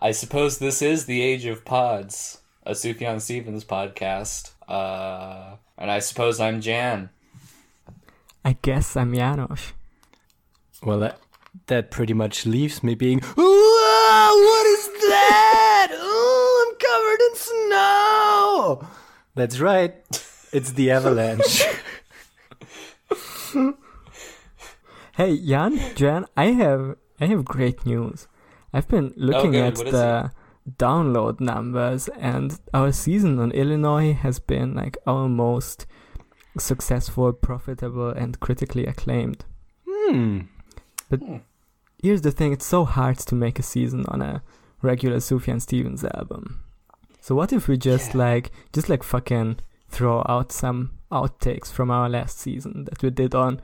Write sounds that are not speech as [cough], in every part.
I suppose this is the age of Podz, a Sufjan Stevens podcast. Uh, and I suppose I'm Jan. I guess I'm Janosch. Well, that, that pretty much leaves me being, "Whoa, what is that? oh, I'm covered in snow. That's right. It's the avalanche. [laughs] Hey, Jan, Jan, I have I have great news. I've been looking at the download numbers, and our season on Illinois has been like our most successful, profitable, and critically acclaimed. hmm. But here's the thing: it's so hard to make a season on a regular Sufjan Stevens album. So what if we just Yeah. like just like fucking throw out some outtakes from our last season that we did on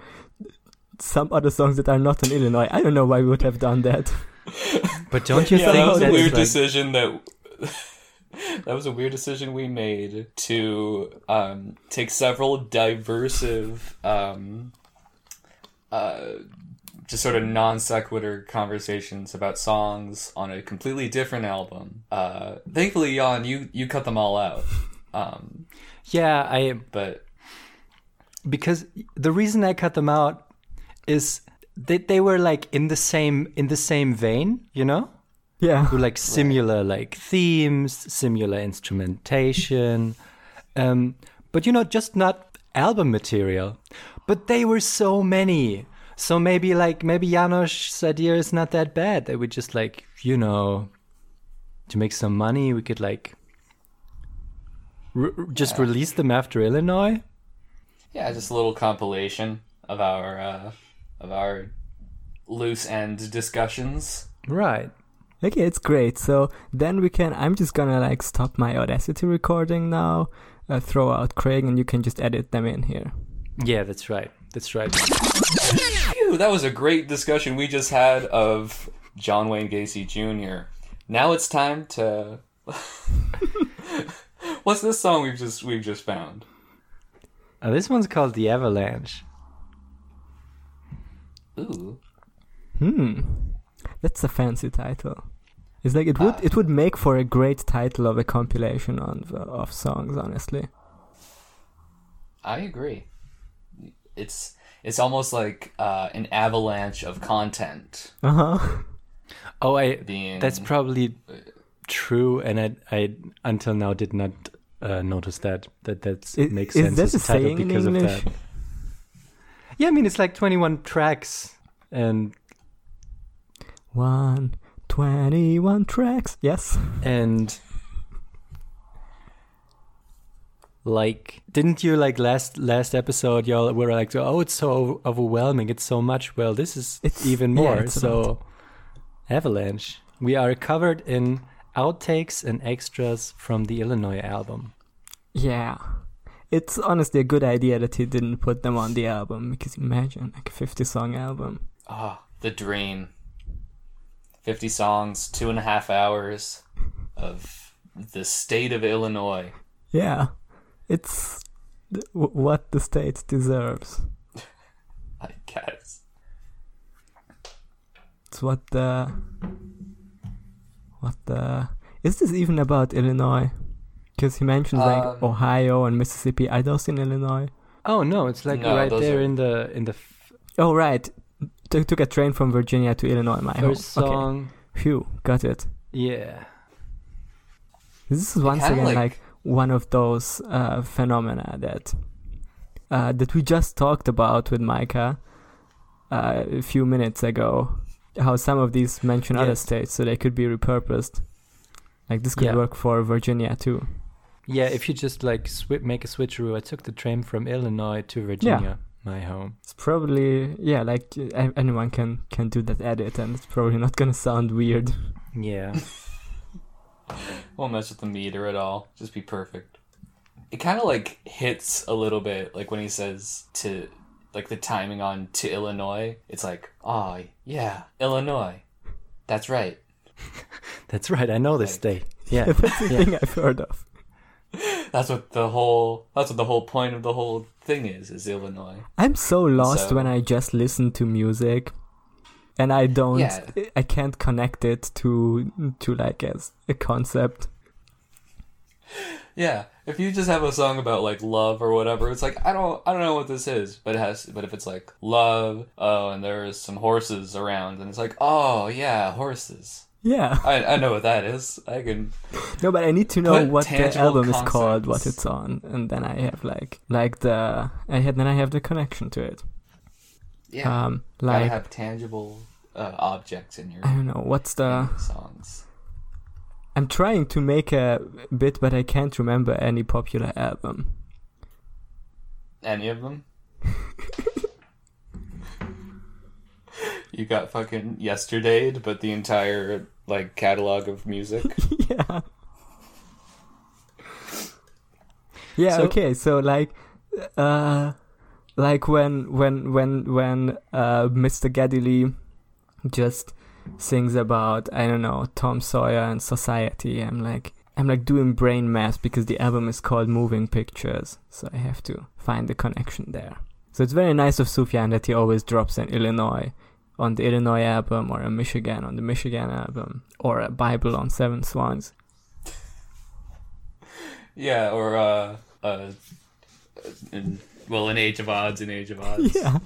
some other songs that are not on Illinois? I don't know why we would have done that. [laughs] [laughs] But don't you yeah, think that was a that's weird like- decision that [laughs] that was a weird decision we made to um, take several diversive um, uh, just sort of non sequitur conversations about songs on a completely different album. Uh, thankfully, Jan, you you cut them all out. Um, Yeah, I but because the reason I cut them out is they they were like in the same in the same vein, you know? Yeah. Were like similar like themes, similar instrumentation. Um but you know just not album material. But they were so many. So maybe like maybe Janosch's idea is not that bad. That we just like, you know, to make some money, we could like re- just release them after Illinois. yeah, just a little compilation of our uh, of our loose end discussions. Right. Okay, it's great. So then we can. I'm just gonna like stop my Audacity recording now, uh, throw out Craig, and you can just edit them in here. Yeah, that's right. That's right. Phew, that was a great discussion we just had of John Wayne Gacy Jr. Now it's time to. [laughs] What's this song we've just we've just found? Uh, this one's called The Avalanche. Ooh, Hmm, that's a fancy title. It's like it would it would make for a great title of a compilation on of songs. Honestly, I agree. It's it's almost like uh, an avalanche of content uh huh. Oh, I. being. That's probably true, and I, I until now did not uh, notice that that that makes is sense that as a a title saying in because of English? that. Yeah, I mean it's like twenty-one tracks, and One twenty-one tracks. Yes. and like didn't you like last last episode y'all were like oh it's so overwhelming it's so much well this is It's- even yeah, more a so avalanche we are covered in outtakes and extras from the illinois album Yeah. It's honestly a good idea that he didn't put them on the album because imagine like a 50 song album. Ah, the dream. 50 songs, two and a half hours of the state of Illinois. Yeah. It's th- what the state deserves. I guess. It's what the. What the. Is this even about Illinois? Because he mentions like Um, Ohio and Mississippi. Are those in Illinois? oh no it's like No, right there are- in the in the f- Oh, right. T- took a train from Virginia to Illinois, my first home. Okay. song Phew, got it. yeah This is once again like- like, one of those uh, phenomena that uh, that we just talked about with Micah uh, a few minutes ago. How some of these mention other states, so they could be repurposed. Like this could Yeah. work for Virginia too. Yeah if you just like swi- make a switcheroo i took the train from illinois to virginia my home It's probably yeah, like anyone can can do that edit, and it's probably not gonna sound weird. yeah [laughs] Won't mess with the meter at all. Just be perfect. It kind of like hits a little bit, like when he says to, like the timing on to Illinois. It's like, oh, yeah, Illinois. That's right. [laughs] that's right i know this Like- state [laughs] yeah That's the Yeah. thing I've heard of. [laughs] That's what the whole. That's what the whole point of the whole thing is. Is Illinois. I'm so lost So- when I just listen to music. and I don't, Yeah. I can't connect it to to like as a concept. Yeah, if you just have a song about like love or whatever, it's like I don't I don't know what this is, but it has but if it's like love, oh, and there's some horses around and it's like, "Oh, yeah, horses." Yeah, I I know what that is. I can no, but I need to know what the album is called, what it's on, and then I have like like the I had then I have the connection to it. yeah, Um, gotta have tangible uh, objects in your I don't know what's the. songs. I'm trying to make a bit, but I can't remember any popular album. Any of them? [laughs] you got fucking yesterday, but the entire like catalog of music. [laughs] yeah. Yeah. So- okay. So like, uh, like when when when when uh Mr. Geddy just sings about I don't know Tom Sawyer and society. I'm like I'm like doing brain math because the album is called Moving Pictures, so I have to find the connection there. So it's very nice of Sufjan that he always drops an Illinois on the Illinois album or a Michigan on the Michigan album or a Bible on Seven Swans. Yeah, or uh, uh, in, well, in Age of Adz, in Age of [laughs] Adz. Yeah.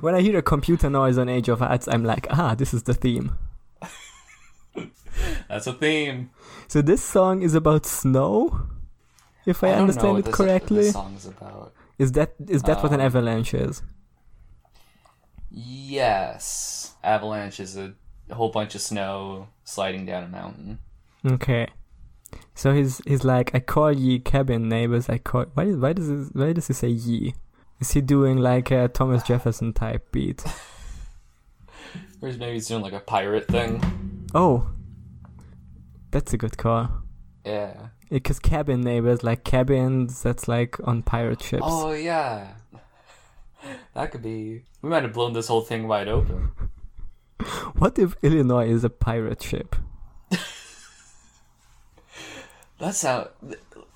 when I hear a computer noise on Age of Adz, I'm like, ah, this is the theme. [laughs] That's a theme. So this song is about snow, if I, know understand it correctly. About. Is that is that what an Um, avalanche is? Yes, avalanche is a, whole bunch of snow sliding down a mountain. Okay. So he's he's like, I call ye cabin neighbors. I call. Why why does he, why does he say ye? Is he doing like a Thomas [sighs] Jefferson type beat? Or maybe he's doing like a pirate thing. Oh, that's a good call. Yeah. Because cabin neighbors, like cabins, that's like on pirate ships. Oh yeah. That could be. We might have blown this whole thing wide open. [laughs] What if Illinois is a pirate ship? That's how.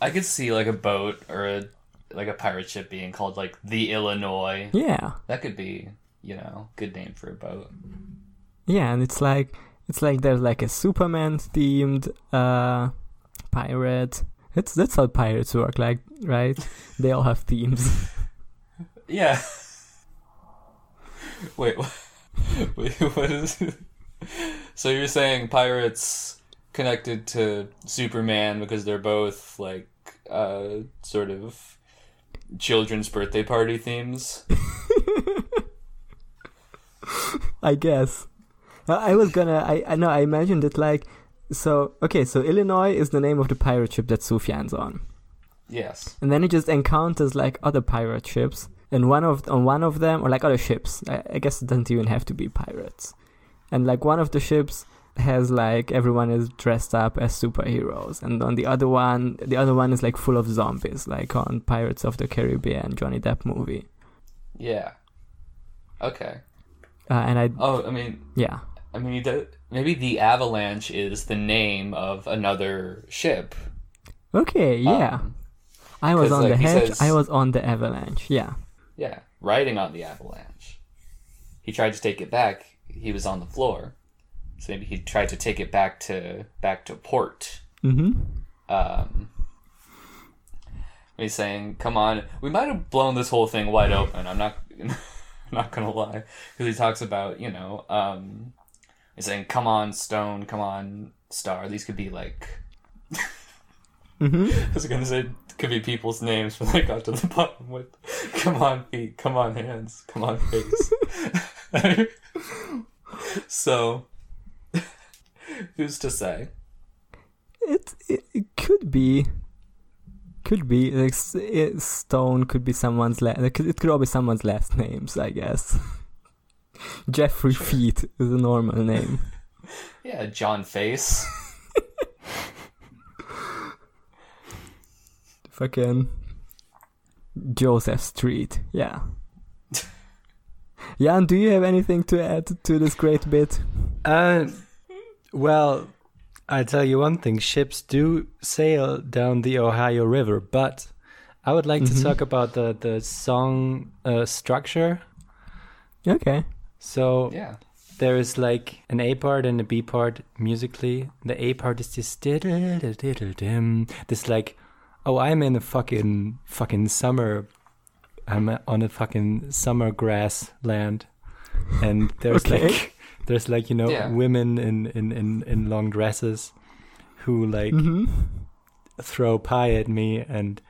I could see like a boat or a like a pirate ship being called like the Illinois. Yeah, That could be, you know, good name for a boat. yeah, and it's like it's like there's like a Superman themed uh pirate. It's that's how pirates work, like right? they all have themes. [laughs] Yeah. [laughs] Wait, what, [laughs] wait, what is it? So you're saying pirates connected to Superman because they're both like uh sort of children's birthday party themes? [laughs] I guess. I I was gonna. I I know. I imagined it like. So okay. So Illinois is the name of the pirate ship that Sufjan's on, Yes. and then he just encounters like other pirate ships, and one of on one of them, or like other ships. I, I guess it doesn't even have to be pirates, and like one of the ships has like everyone is dressed up as superheroes, and on the other one, the other one is like full of zombies, like on Pirates of the Caribbean Johnny Depp movie. Yeah. Okay. Uh, and I Oh, I mean, yeah. I mean, the, maybe the Avalanche is the name of another ship. Okay. Yeah. Um, I was on the like, he hedge. says- I was on the avalanche. Yeah. Yeah, riding on the avalanche. He tried to take it back. He was on the floor, so maybe he tried to take it back to back to port. Mm-hmm. Um, he's saying, "Come on, we might have blown this whole thing wide open." I'm not, I'm [laughs] not gonna lie, because he talks about you know, um, he's saying, "Come on, Stone, come on, Star." These could be like, [laughs] Mm-hmm. I was gonna say could be people's names, when they got to the bottom with "Come on, feet, come on, hands, come on, face." [laughs] so, who's to say? It, it it could be. Could be like it, Stone could be someone's last. It could, it could all be someone's last names, I guess. [laughs] Jeffrey Sure. Feet is a normal name. [laughs] Yeah, John Face. Fucking Joseph Street. Yeah. [laughs] Jan, do you have anything to add to this great bit? Uh, well, I tell you one thing: ships do sail down the Ohio River, but I would like Mhm. to talk about the the song uh, structure. Okay. So Yeah. there is like an A part and a B part musically. The A part is this diddle-diddle-dim, this like, oh, I'm in a fucking fucking summer. I'm on a fucking summer grass land, and there's Okay. like there's like you know Yeah. women in, in in in long dresses who like hmm throw pie at me, and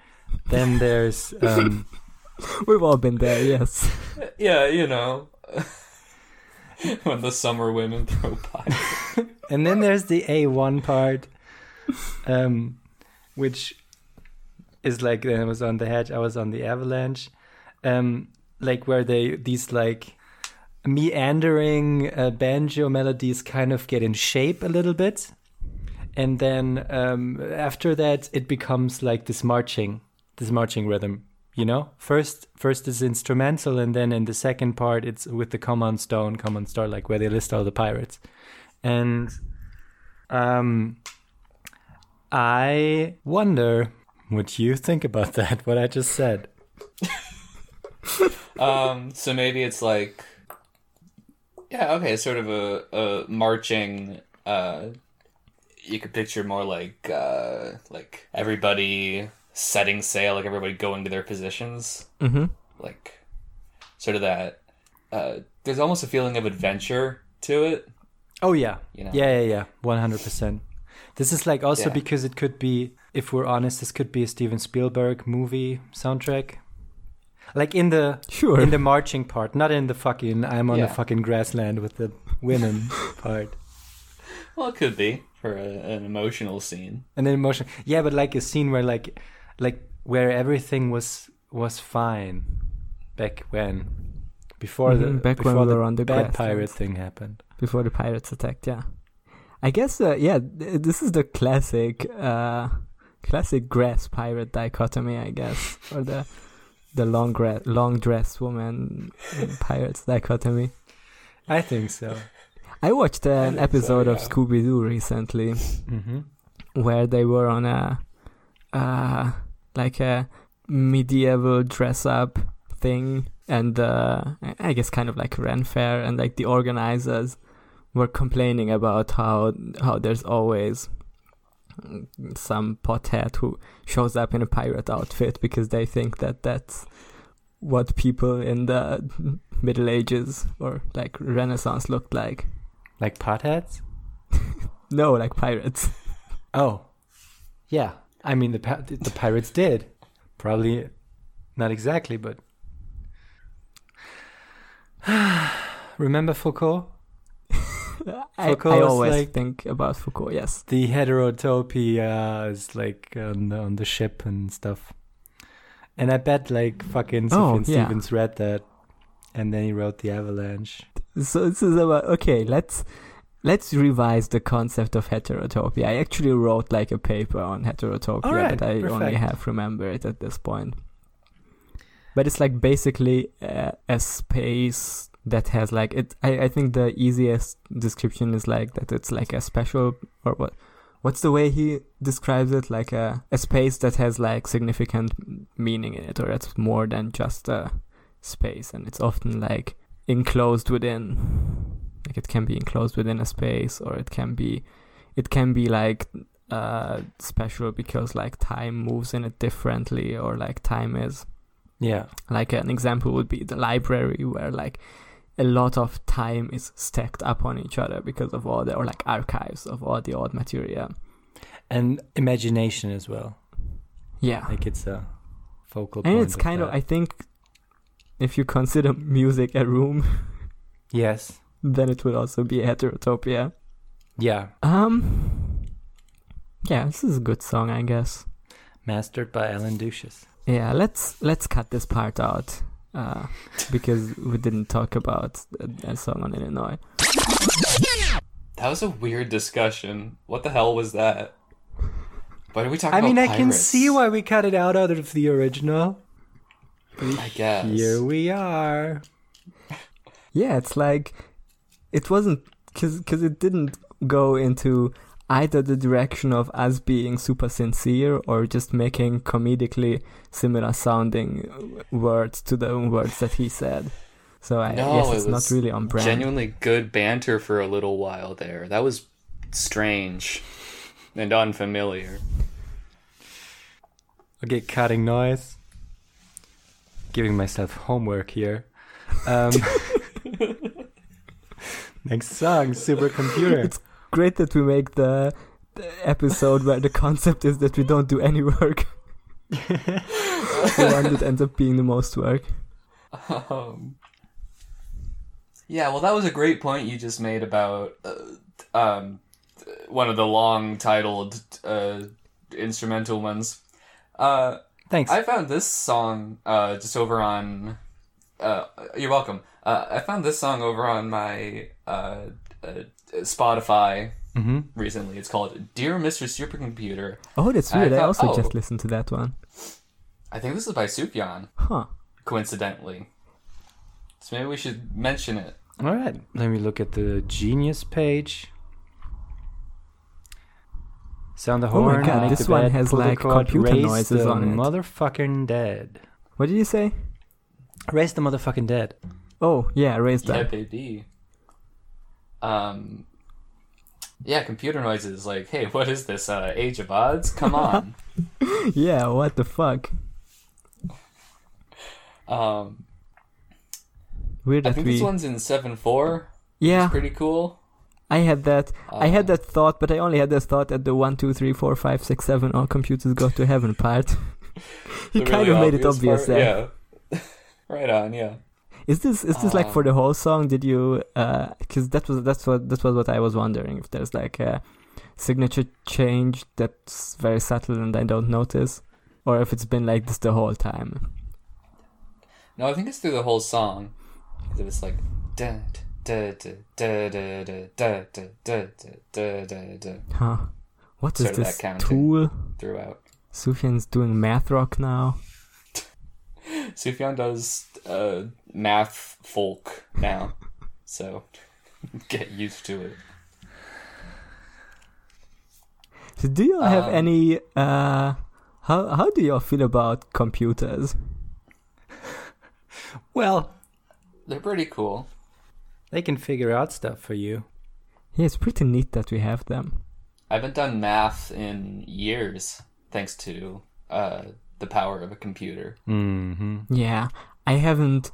then there's um [laughs] We've all been there, yes. Yeah, you know. [laughs] when the summer women throw pie. and then there's the A1 part, um, which is like I was on the hedge, I was on the avalanche, um, like where they these like meandering uh, banjo melodies kind of get in shape a little bit, and then um, after that it becomes like this marching, this marching rhythm. You know, first first is instrumental, and then in the second part it's with the common stone, common star, like where they list all the pirates. And um i wonder what do you think about that what i just said [laughs] Um, so maybe it's like, yeah, okay, sort of a, a marching. Uh, you could picture more like uh, like everybody setting sail, like everybody going to their positions, mm-hmm. like sort of that. Uh, there's almost a feeling of adventure to it. oh yeah You know? yeah yeah yeah 100% this is like also Yeah. because it could be if we're honest this could be a steven spielberg movie soundtrack like in the Sure. in the marching part not in the fucking i'm on Yeah. the fucking grassland with the women [laughs] part Well, it could be for a, an emotional scene. and then emotion yeah but like a scene where like like where everything was was fine back when before the Mhm, back when before we the the bad pirate thing happened Before the pirates attacked, yeah. I guess, uh, yeah, th- this is the classic, uh, classic grass pirate dichotomy, I guess, or the the long gra- long dress woman pirates dichotomy. i think so I watched an think so, episode of. Scooby Doo recently hmm where they were on a, uh, like a medieval dress up thing, and uh, I I guess kind of like a Ren fair, and like the organizers were complaining about how how there's always some pothead who shows up in a pirate outfit because they think that that's what people in the Middle Ages or like Renaissance looked like. like potheads? [laughs] No, like pirates. [laughs] oh. Yeah. I mean the the pirates did. Probably not exactly but [sighs] remember foucault I, I always like- think about Foucault. Yes. the heterotopia is like on the, on the ship and stuff. And I bet like fucking Oh, Stephen yeah. Stevens read that, and then he wrote the Avalanche. So this is about okay. Let's let's revise the concept of heterotopia. I actually wrote like a paper on heterotopia, Alright, but I only perfect. half remember it at this point. But it's like basically uh, a space that has like it. I, I think the easiest description is like that it's like a special or what. What's the way he describes it? Like a, a space that has like significant meaning in it, or it's more than just a space, and it's often like enclosed within like it can be enclosed within a space or it can be it can be like uh special because like time moves in it differently or like time is Yeah, like an example would be the library where like a lot of time is stacked up on each other because of all the or like archives of all the old material and imagination as well. yeah Like it's a focal and it's kind of i think if you consider music a room [laughs] yes, then it would also be a heterotopia yeah, Um. Yeah, this is a good song, I guess. mastered by Alan Douches. Yeah, let's let's cut this part out uh, because we didn't talk about a, a song on Illinois. That was a weird discussion. What the hell was that? Why are we talking I mean, about I can see why we cut it out out of the original. I guess. Here we are. Yeah, it's like it wasn't because because it didn't go into either the direction of us being super sincere or just making comedically similar sounding words to the words that he said. So I No, guess it it's not was really on brand. Genuinely good banter for a little while there. That was strange and unfamiliar. Okay, cutting noise. Giving myself homework here. Um, [laughs] [laughs] next song, Supercomputer. It's Great that we make the, the episode where the concept is that we don't do any work. the one that ends up being the most work. Um, yeah, well, that was a great point you just made about uh, um, one of the long titled uh, instrumental ones. Uh, Thanks. I found this song uh, just over on. Uh, you're welcome. Uh, I found this song over on my uh, uh, Spotify hmm recently. It's called "Dear Mr. Supercomputer." Oh, that's weird. I, thought- also oh. just listened to that one. I think this is by Sufjan, Huh. coincidentally. So maybe we should mention it. All right, let me look at the Genius page. Sound the horn. Oh my. God, this one bed, has, like, cord, computer raise noises the on it. Motherfucking dead. What did you say? Raise the motherfucking dead. Oh, yeah, raise Yeah, that. baby. Um, yeah, computer noises. Like, hey, what is this? Uh, Age of Adz? Come on. [laughs] Yeah, what the fuck? um, Weird I think we. this one's in seven four. yeah, It's pretty cool. I had that. I had Uh, that thought, but I only had that thought at the one, two, three, four, five, six, seven. All computers go to heaven part. [laughs] [laughs] he kind really of made it obvious part. there. Yeah. right on. Yeah. Is this is this like Uh, for the whole song? Did you? Because that was that's what that was what I was wondering. If there's like a signature change that's very subtle and I don't notice, or if it's been like this the whole time. No, I think it's through the whole song. It was like. Da, da, da, da, da, da, da, da, da, da, da, da, Huh? What is this tool? throughout. Sufjan's doing math rock now. Sufjan does uh, math folk now, so get used to it. So do you all have Um, any? Uh, how how do you all feel about computers? Well, They're pretty cool. they can figure out stuff for you. Yeah, it's pretty neat that we have them. I haven't done math in years, thanks to uh, the power of a computer. Mm-hmm. Yeah, I haven't,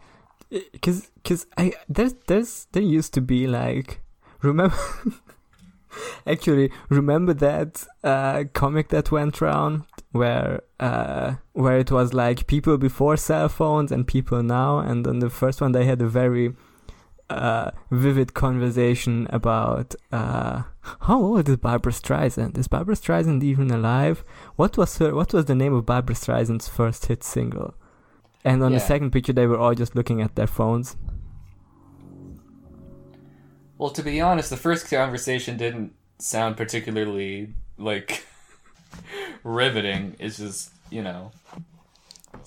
cause cause I there's there's there used to be like remember. [laughs] Actually, remember that uh, comic that went around where uh, where it was like people before cell phones and people now, and on the first one they had a very uh, vivid conversation about uh, how old is Barbra Streisand? Is Barbra Streisand even alive? What was her? What was the name of Barbra Streisand's first hit single? And on the second picture, they were all just looking at their phones. Well, to be honest, the first conversation didn't sound particularly like [laughs] riveting. It's just you know,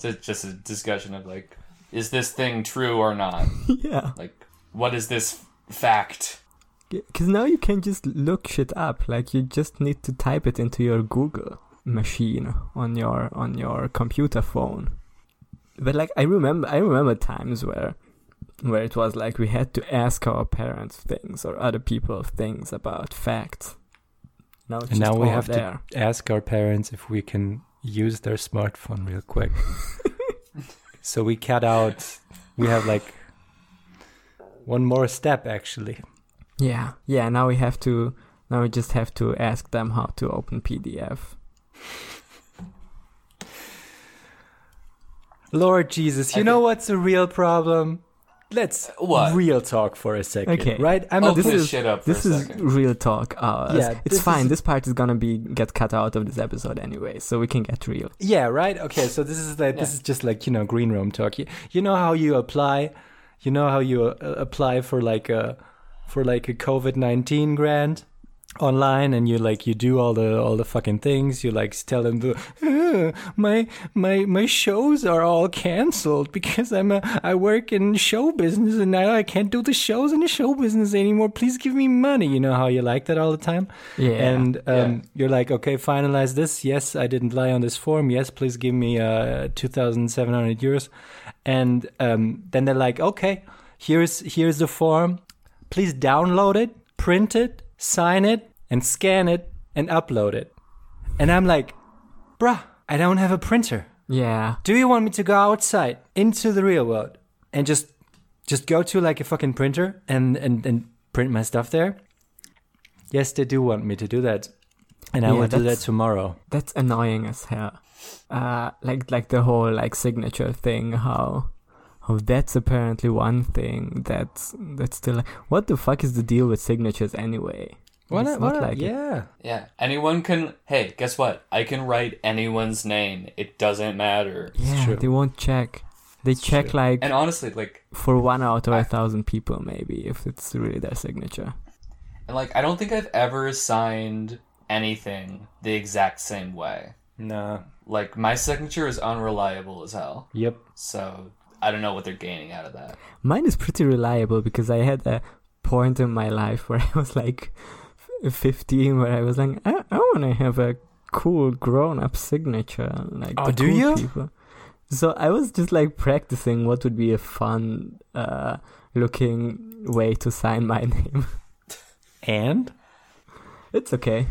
it's just a discussion of like, is this thing true or not? [laughs] yeah, Like, what is this fact? because now you can just look shit up. Like you just need to type it into your Google machine on your on your computer phone. But like I remember, I remember times where where it was like we had to ask our parents things or other people things about facts. Now it's And now we have there. to ask our parents if we can use their smartphone real quick. [laughs] so we cut out. We have like one more step actually. Yeah, yeah. Now we have to. Now we just have to ask them how to open PDF. Lord Jesus, you I know what's a real problem? Let's What? real talk for a second, Okay. right? I'm a this is- This is second. real talk hours. Yeah, it's this fine. is- This part is gonna be get cut out of this episode anyway, so we can get real. Yeah, right. Okay, so this is like this is just like you know green room talk. You, you know how you apply, you know how you uh, apply for like a for like a COVID nineteen grant online, and you like you do all the all the fucking things. You like tell them the "Uh, my my my shows are all canceled because I'm a I work in show business and now I can't do the shows in the show business anymore. Please give me money. You know how you like that all the time. Yeah. And um, Yeah. you're like, okay, finalize this. Yes, I didn't lie on this form. Yes, please give me uh, 2,700 euros. And um, then they're like, okay, here's here's the form. Please download it, print it, sign it, and scan it and upload it. And I'm like, bruh, I don't have a printer. Yeah. Do you want me to go outside into the real world and just just go to like a fucking printer and and, and print my stuff there? Yes, they do want me to do that. And I Yeah, will do that tomorrow. That's annoying as hell. Uh, like like the whole like signature thing. How how that's apparently one thing. That's that's still. What the fuck is the deal with signatures anyway? Why It's not? Why not not? like it. yeah. Yeah, anyone can. Hey, guess what? I can write anyone's name. It doesn't matter. Yeah, true. they won't check. They check true. like And honestly, like, for one out of I- a thousand people, maybe if it's really their signature. and like, I don't think I've ever signed anything the exact same way. Nah. Like, my signature is unreliable as hell. Yep. So I don't know what they're gaining out of that. Mine is pretty reliable because I had a point in my life where I was like 15 where I was like, I, I want to have a cool grown up signature. Like Oh, the do cool you? People. So I was just like practicing what would be a fun uh, looking way to sign my [laughs] name. And It's okay.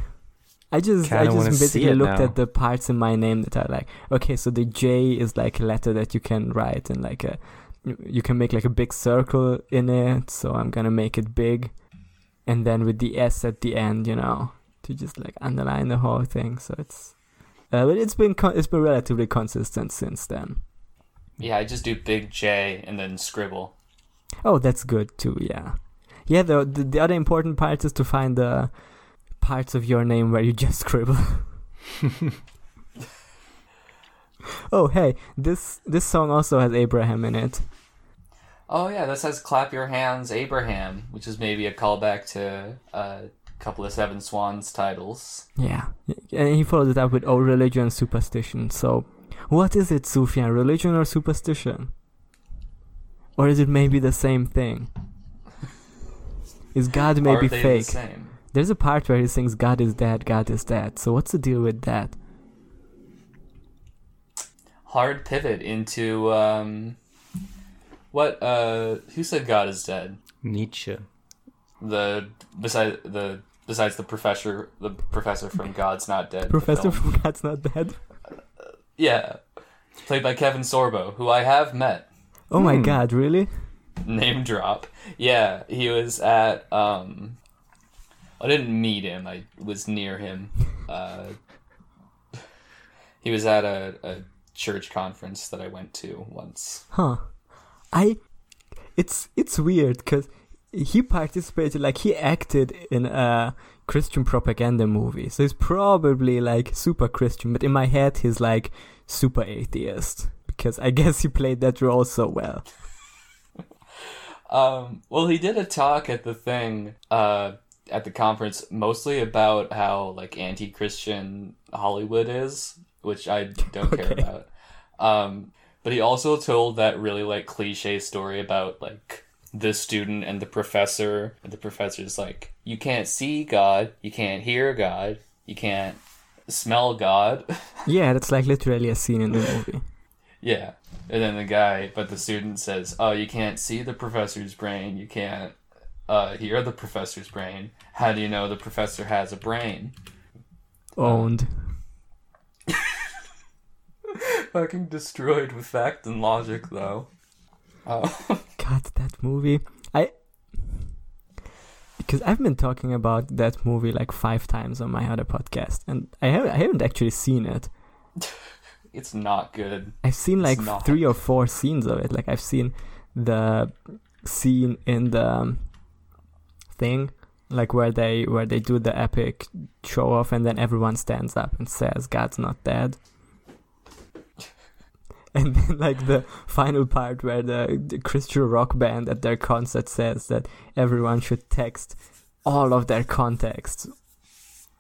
I just I Kinda wanna just basically looked now. at the parts in my name that are like okay, so the J is like a letter that you can write and like a you can make like a big circle in it, so I'm gonna make it big. And then with the S at the end, you know, to just like underline the whole thing. So it's uh, but it's been con- it's been relatively consistent since then. Yeah, I just do big J and then scribble. Oh, that's good too. Yeah, yeah. The, the the other important part is to find the parts of your name where you just [laughs] scribble. oh, hey, this this song also has Abraham in it. Oh yeah, that says "Clap Your Hands, Abraham," which is maybe a callback to a couple of Seven Swans titles. Yeah, and he followed it up with "Oh, religion superstition." So, what is it, Sufjan? Religion or superstition? Or is it maybe the same thing? Is God maybe fake? The same? There's a part where he sings God is dead, God is dead. So what's the deal with that? Hard pivot into um, what? Uh, who said God is dead? Nietzsche. The beside the besides the professor, the professor from God's Not Dead. the Professor film. from God's Not Dead. Yeah, played by Kevin Sorbo, who I have met. Oh my Hmm. god, really? Name drop. Yeah, he was at. um I didn't meet him. I was near him. Uh, he was at a, a church conference that I went to once. Huh. I it's it's weird cuz he participated like he acted in a Christian propaganda movie. So he's probably like super Christian, but in my head he's like super atheist because I [laughs] guess he played that role so well. [laughs] Um, well, he did a talk at the thing, uh, at the conference, mostly about how like anti-Christian Hollywood is, which I don't care about. Um, but he also told that really like cliche story about like the student and the professor, and the professor's like, you can't see God, you can't hear God, you can't smell God. [laughs] Yeah, that's like literally a scene in the movie. Yeah. And then the guy, but the student says, "Oh, you can't see the professor's brain. You can't uh, hear the professor's brain. How do you know the professor has a brain?" Owned. [laughs] Fucking destroyed with fact and logic, though. Oh. [laughs] God, that movie. I because I've been talking about that movie like five times on my other podcast, and I haven't I haven't actually seen it. [laughs] it's not good. I've seen like three or four scenes of it. Like I've seen the scene in the um, thing, like where they where they do the epic show off, and then everyone stands up and says, "God's not dead." [laughs] And then, like the final part where the, the Christian rock band at their concert says that everyone should text all of their contexts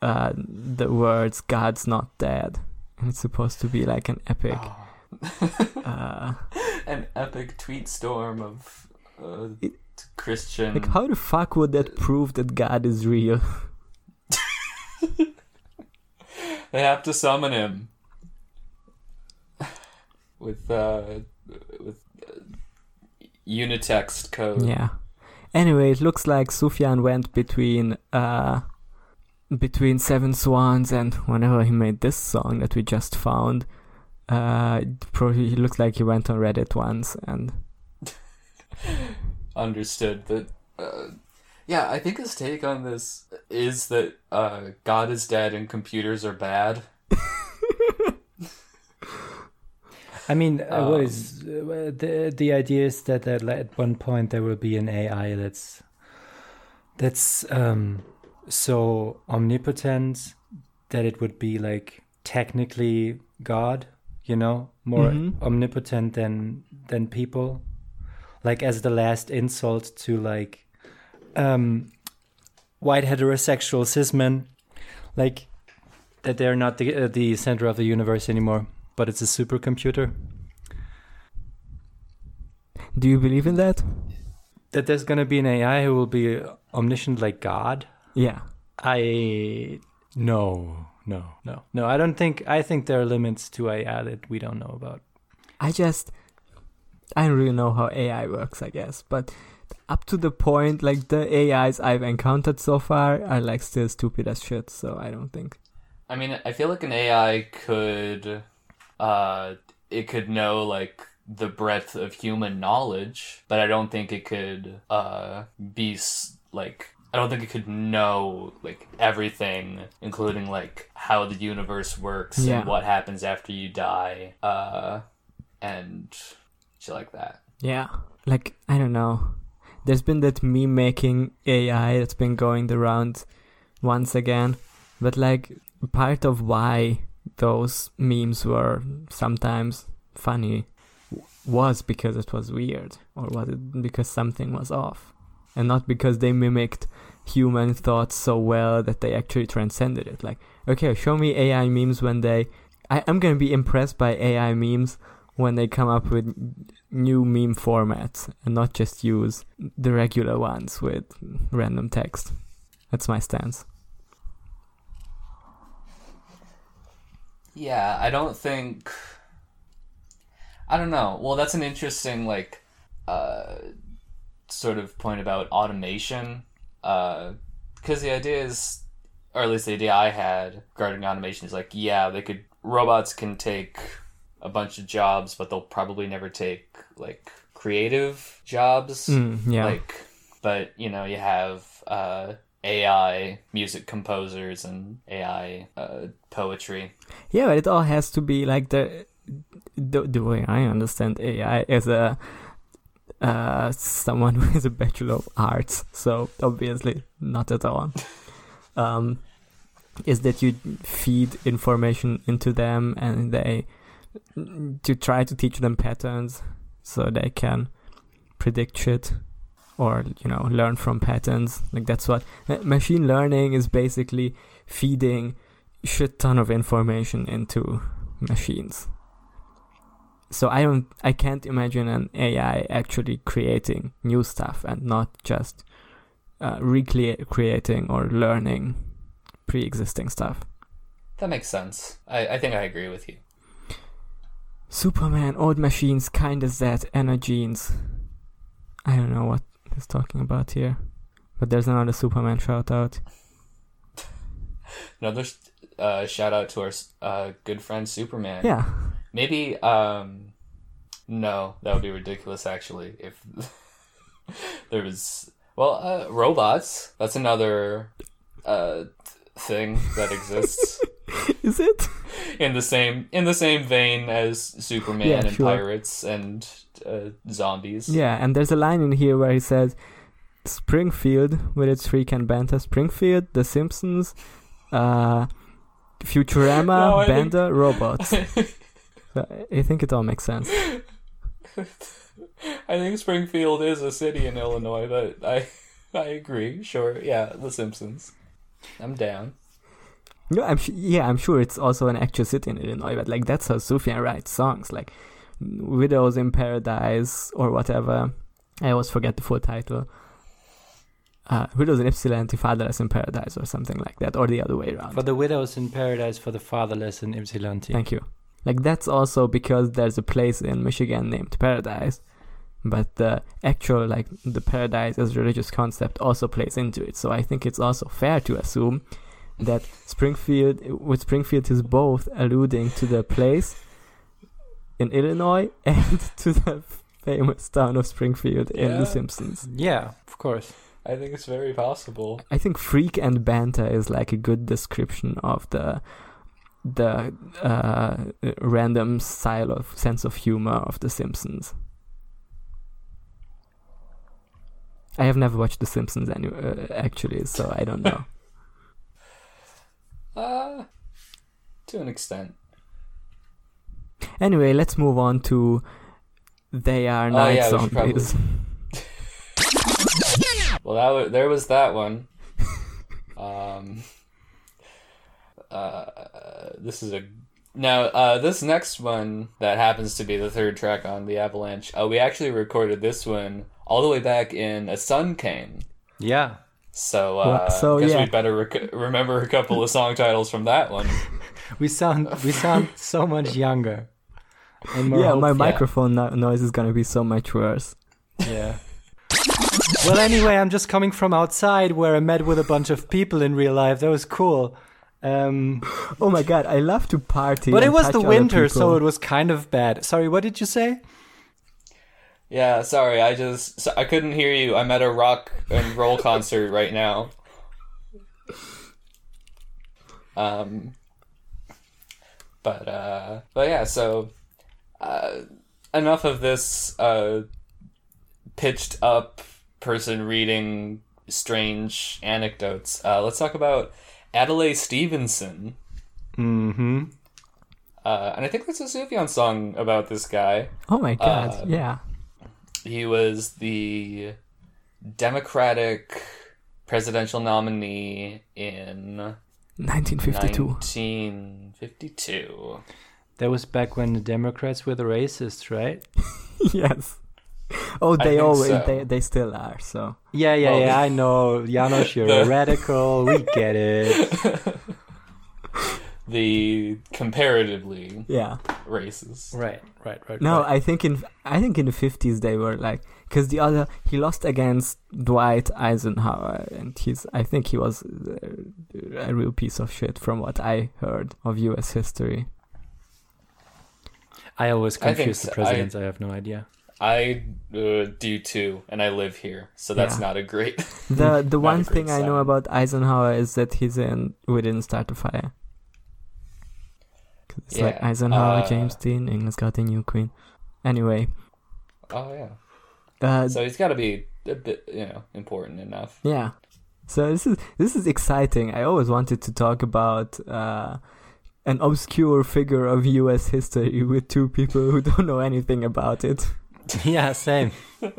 uh, the words "God's not dead," and it's supposed to be like an epic. Oh. Uh, [laughs] An epic tweet storm of uh, It- Christian. like, how the fuck would that prove that God is real? [laughs] They have to summon him with uh with uh, Unitext code. Yeah. Anyway, it looks like Sufjan went between uh between Seven Swans and whenever he made this song that we just found. Uh, probably he looks like he went on Reddit once and [laughs] Understood, that. uh, yeah, I think his take on this is that uh, God is dead and computers are bad. [laughs] I mean, uh, Um, is uh, the the idea is that at, at one point there will be an AI that's that's um, so omnipotent that it would be like technically God, you know, more Mhm. omnipotent than than people, like as the last insult to like um, white heterosexual cis men, like that they're not the uh, the center of the universe anymore but it's a supercomputer. do you believe in that? That there's gonna be an AI who will be omniscient like God. Yeah. I no, no, no, no. I don't think. I think there are limits to AI that we don't know about. I just I don't really know how AI works, I guess, but up to the point like the AIs I've encountered so far are like still stupid as shit, so I don't think. I mean, I feel like an AI could, uh, it could know like the breadth of human knowledge, but I don't think it could, uh, be s- like. I don't think it could know like everything, including like how the universe works Yeah. and what happens after you die, uh, and shit like that. Yeah. Like I don't know. There's been that meme making AI that's been going the round once again, but like part of why those memes were sometimes funny was because it was weird or was it because something was off and not because they mimicked human thoughts so well that they actually transcended it like okay show me ai memes when they I, i'm gonna be impressed by ai memes when they come up with new meme formats and not just use the regular ones with random text that's my stance Yeah, I don't think. I don't know. Well, that's an interesting like, uh, sort of point about automation. Because the idea is, or at least the idea I had regarding automation is like, yeah, they could robots can take a bunch of jobs, but they'll probably never take like creative jobs. Mm, yeah Like, but you know, you have uh, AI music composers and AI uh, poetry. Yeah, but it all has to be like the the, the way I understand AI as a uh, someone [laughs] who is a bachelor of arts, so obviously not at all. [laughs] Um, is that you feed information into them and they to try to teach them patterns so they can predict shit or you know learn from patterns like that's what machine learning is basically feeding shit ton of information into machines. So I don't I can't imagine an AI actually creating new stuff and not just uh, recreating or learning pre-existing stuff. That makes sense. I, I think I agree with you. Superman, old machines, kinda that, energies. I don't know what he's talking about here. But there's another Superman shout out. Another uh, shout out to our uh, good friend Superman. Yeah. Maybe um no, that would be ridiculous actually if [laughs] there was well, uh, robots. That's another uh thing that exists [laughs] Is it? In the same in the same vein as Superman Yeah, and sure. pirates and uh, zombies. Yeah, and there's a line in here where he says Springfield with its freak and banter. Springfield, The Simpsons, uh, Futurama, No, I think- Bender, robots. [laughs] So I think it all makes sense. [laughs] I think Springfield is a city in Illinois, but I [laughs] I agree. Sure, yeah, The Simpsons. I'm down. No, I'm su- yeah, I'm sure it's also an actual city in Illinois, but like that's how Sufjan writes songs, like "Widows in Paradise" or whatever. I always forget the full title. Uh, "Widows in Ypsilanti, Fatherless in Paradise" or something like that, or the other way around. For the widows in paradise, for the fatherless in Ypsilanti. Thank you. Like that's also because there's a place in Michigan named Paradise, but the actual like the paradise as a religious concept also plays into it. So I think it's also fair to assume that Springfield with Springfield is both alluding to the place in Illinois [laughs] and to the famous town of Springfield in The Simpsons. Yeah, of course. I think it's very possible. I think freak and banter is like a good description of the the uh, random style of sense of humor of The Simpsons. I have never watched The Simpsons any- uh, actually, so I don't know. [laughs] Uh, to an extent. anyway, let's move on to They Are Oh, Night yeah, we should Zombies. [laughs] Well, that wa there was that one. [laughs] um, uh, this is a now. Uh, this next one that happens to be the third track on the Avalanche. Uh, we actually recorded this one all the way back in A Sun Came. Yeah. So, uh, Well, so, guess yeah. we'd better rec- remember a couple of song titles from that one. [laughs] We sound we sound so much younger. And more yeah, my hopeful. microphone no- noise is gonna be so much worse. Yeah. Well, anyway, I'm just coming from outside where I met with a bunch of people in real life. That was cool. Um, Oh my god, I love to party. but it was the winter, so it was kind of bad. Sorry, what did you say? Yeah, sorry, I just so I couldn't hear you. I'm at a rock and roll concert right now. Um, but uh, but yeah, so uh, enough of this uh, pitched up person reading strange anecdotes. Uh, let's talk about Adlai Stevenson. Mm-hmm. Uh, and I think there's a Sufjan song about this guy. Oh my god, uh, yeah. He was the Democratic presidential nominee in 1952. 1952. That was back when the Democrats were the racists, right? [laughs] yes. Oh, they always so. they they still are. So Yeah, yeah, Well, yeah. I know, Janos, you're [laughs] a radical. We get it. [laughs] The comparatively yeah. races. Right, right, right. No, right. I think in I think in the 50s they were like because the other he lost against Dwight Eisenhower and he's I think he was uh, a real piece of shit from what I heard of U.S. history. I always confuse so. the presidents. I, have no idea. I uh, do too, and I live here, so that's Yeah. not a great. The [laughs] the one thing great I know about Eisenhower is that he's in We Didn't Start the Fire. 'Cause It's like Eisenhower, uh, James Dean, England's got a new queen. Anyway, oh yeah, uh, so he's got to be a bit, you know, important enough. Yeah. So this is this is exciting. I always wanted to talk about uh, an obscure figure of U.S. history with two people who [laughs] don't know anything about it. [laughs] yeah, same. [laughs]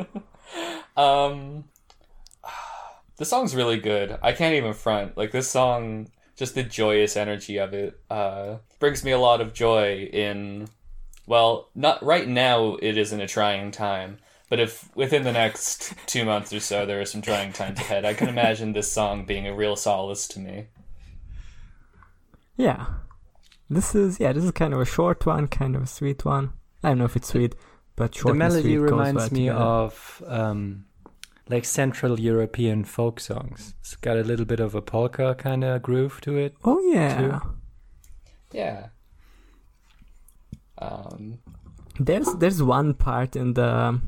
Um, [sighs] the song's really good. I can't even front. Like this song, just the joyous energy of it, uh, brings me a lot of joy. In well, not right now. It isn't a trying time, but if within the next two months or so there are some trying times ahead, I can imagine this song being a real solace to me. Yeah. This is yeah. This is kind of a short one, kind of a sweet one. I don't know if it's sweet, but short the and melody sweet goes reminds well me together. of um, like Central European folk songs. It's got a little bit of a polka kind of groove to it. Oh yeah. too. Yeah. Um, There's there's one part in the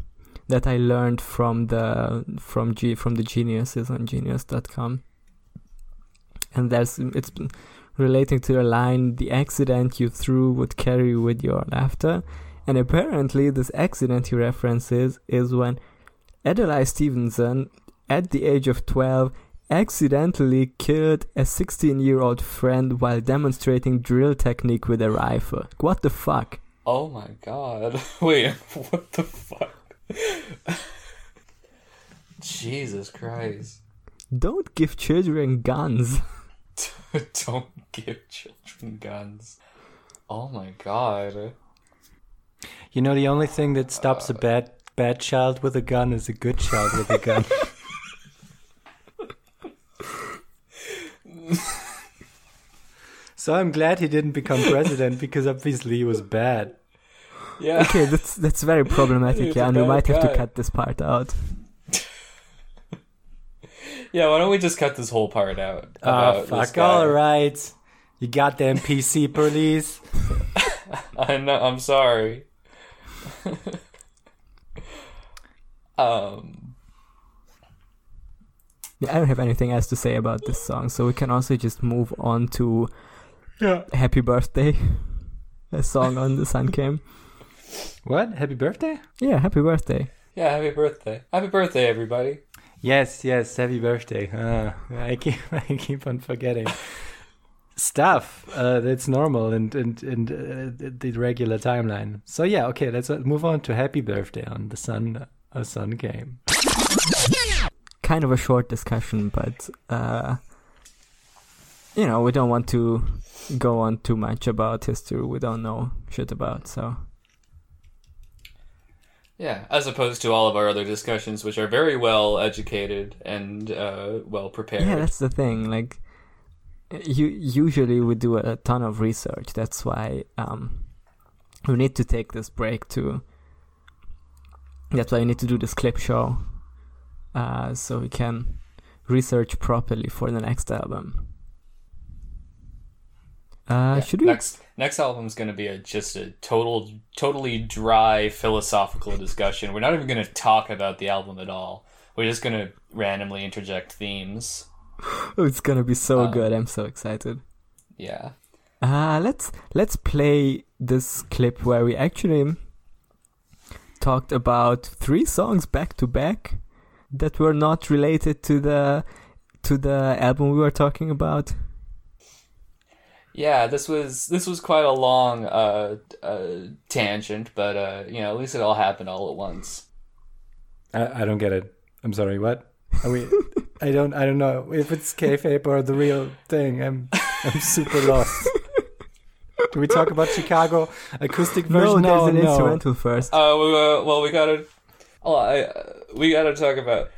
that I learned from the from G from the geniuses on genius.com. And there's it's relating to the line the accident you threw would carry with your laughter. And apparently this accident he references is when Adlai Stevenson at the age of 12 accidentally killed a 16 year old friend while demonstrating drill technique with a rifle. What the fuck? oh my god! [laughs] Wait, what the fuck? Jesus Christ! Don't give children guns. [laughs] [laughs] Don't give children guns. Oh my god. You know, the only thing that stops a uh, bad bad child with a gun is a good child with a gun. [laughs] so I'm glad he didn't become president because obviously he was bad. Yeah. Okay, that's that's very problematic, [laughs] yeah, and we bad might have to cut this part out. [laughs] Yeah, why don't we just cut this whole part out? Ah, about fuck. guy? All right. You goddamn PC police. I know. I'm sorry. Um. Yeah, I don't have anything else to say about this song, so we can also just move on to Yeah. Happy Birthday, a song on the Sun Came. What? Happy birthday? Yeah, Happy Birthday. Yeah. Happy birthday. Happy birthday, everybody. Yes, yes. Happy birthday. Ah, I keep [laughs] I keep on forgetting stuff. Uh, that's normal and and and uh, the regular timeline. So yeah, okay. Let's uh, move on to happy birthday on the sun. A sun came. Kind of a short discussion, but uh, you know, we don't want to go on too much about history we don't know shit about. So Yeah, as opposed to all of our other discussions, which are very well educated and uh, well prepared. yeah, that's the thing. Like, you usually we do a ton of research. That's why um, we need to take this break to. That's why we need to do this clip show, uh, so we can research properly for the next album. Uh, Yeah, should we? next next album is going to be a just a total totally dry philosophical discussion. We're not even going to talk about the album at all. We're just going to randomly interject themes. Oh, [laughs] it's gonna be so Um, good. I'm so excited. Yeah. Uh, let's let's play this clip where we actually talked about three songs back to back that were not related to the to the album we were talking about. Yeah, this was this was quite a long uh, uh, tangent, but uh, you know, at least it all happened all at once. I, I don't get it. I'm sorry. What? Are we? I don't. I don't know if it's kayfabe or the real thing. I'm. I'm super lost. [laughs] Do we talk about Chicago acoustic No, version? there's No, an no. instrumental first. Uh, we, uh, well, we gotta. Oh, I, uh, we gotta talk about.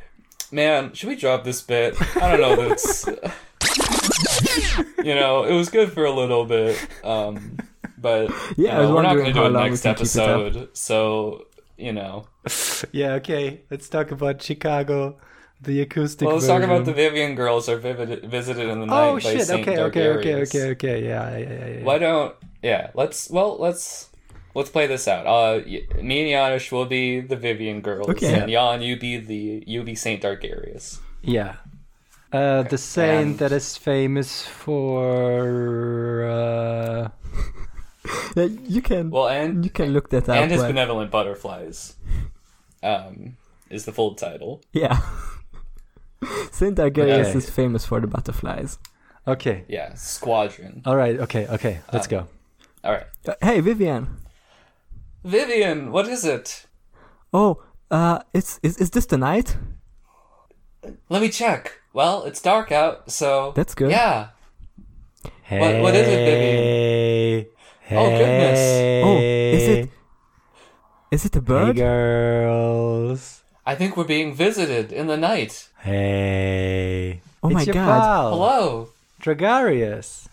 Man, should we drop this bit? I don't know. That's. [laughs] you know, it was good for a little bit, um, but Yeah, I you know, we're not gonna do how it next can keep it episode. So you know, [laughs] Yeah. Okay. Let's talk about Chicago, the acoustic. well, let's talk about the Vivian Girls are vivid, visited in the night Oh by shit! Saint Okay, okay, okay, okay, okay. Yeah, yeah, yeah, yeah. Why don't yeah? Let's well let's let's play this out. Uh, me and Janusz will be the Vivian girls, Okay. and Jan you be the you be Saint Dargarius. Yeah. Uh, the saint And- that is famous for. Uh, [laughs] Yeah, you can Well, and you can look that up. and his but- benevolent butterflies, um, is the full title. yeah. Saint Argarius Okay. is famous for the butterflies. okay. Yeah, Squadron. All right. Okay. Okay. Let's Um, go. All right, Uh, hey, Vivian. Vivian, what is it? Oh, uh, it's is is this the night? Let me check. Well, it's dark out, so That's good. Yeah, Hey. What- what is it, Vivian? Hey. Oh, goodness. Oh, is it- Is it a bird? Hey, bird? girls. I think we're being visited in the night. Hey. Oh it's my your God. Pal, Hello, Dragarius.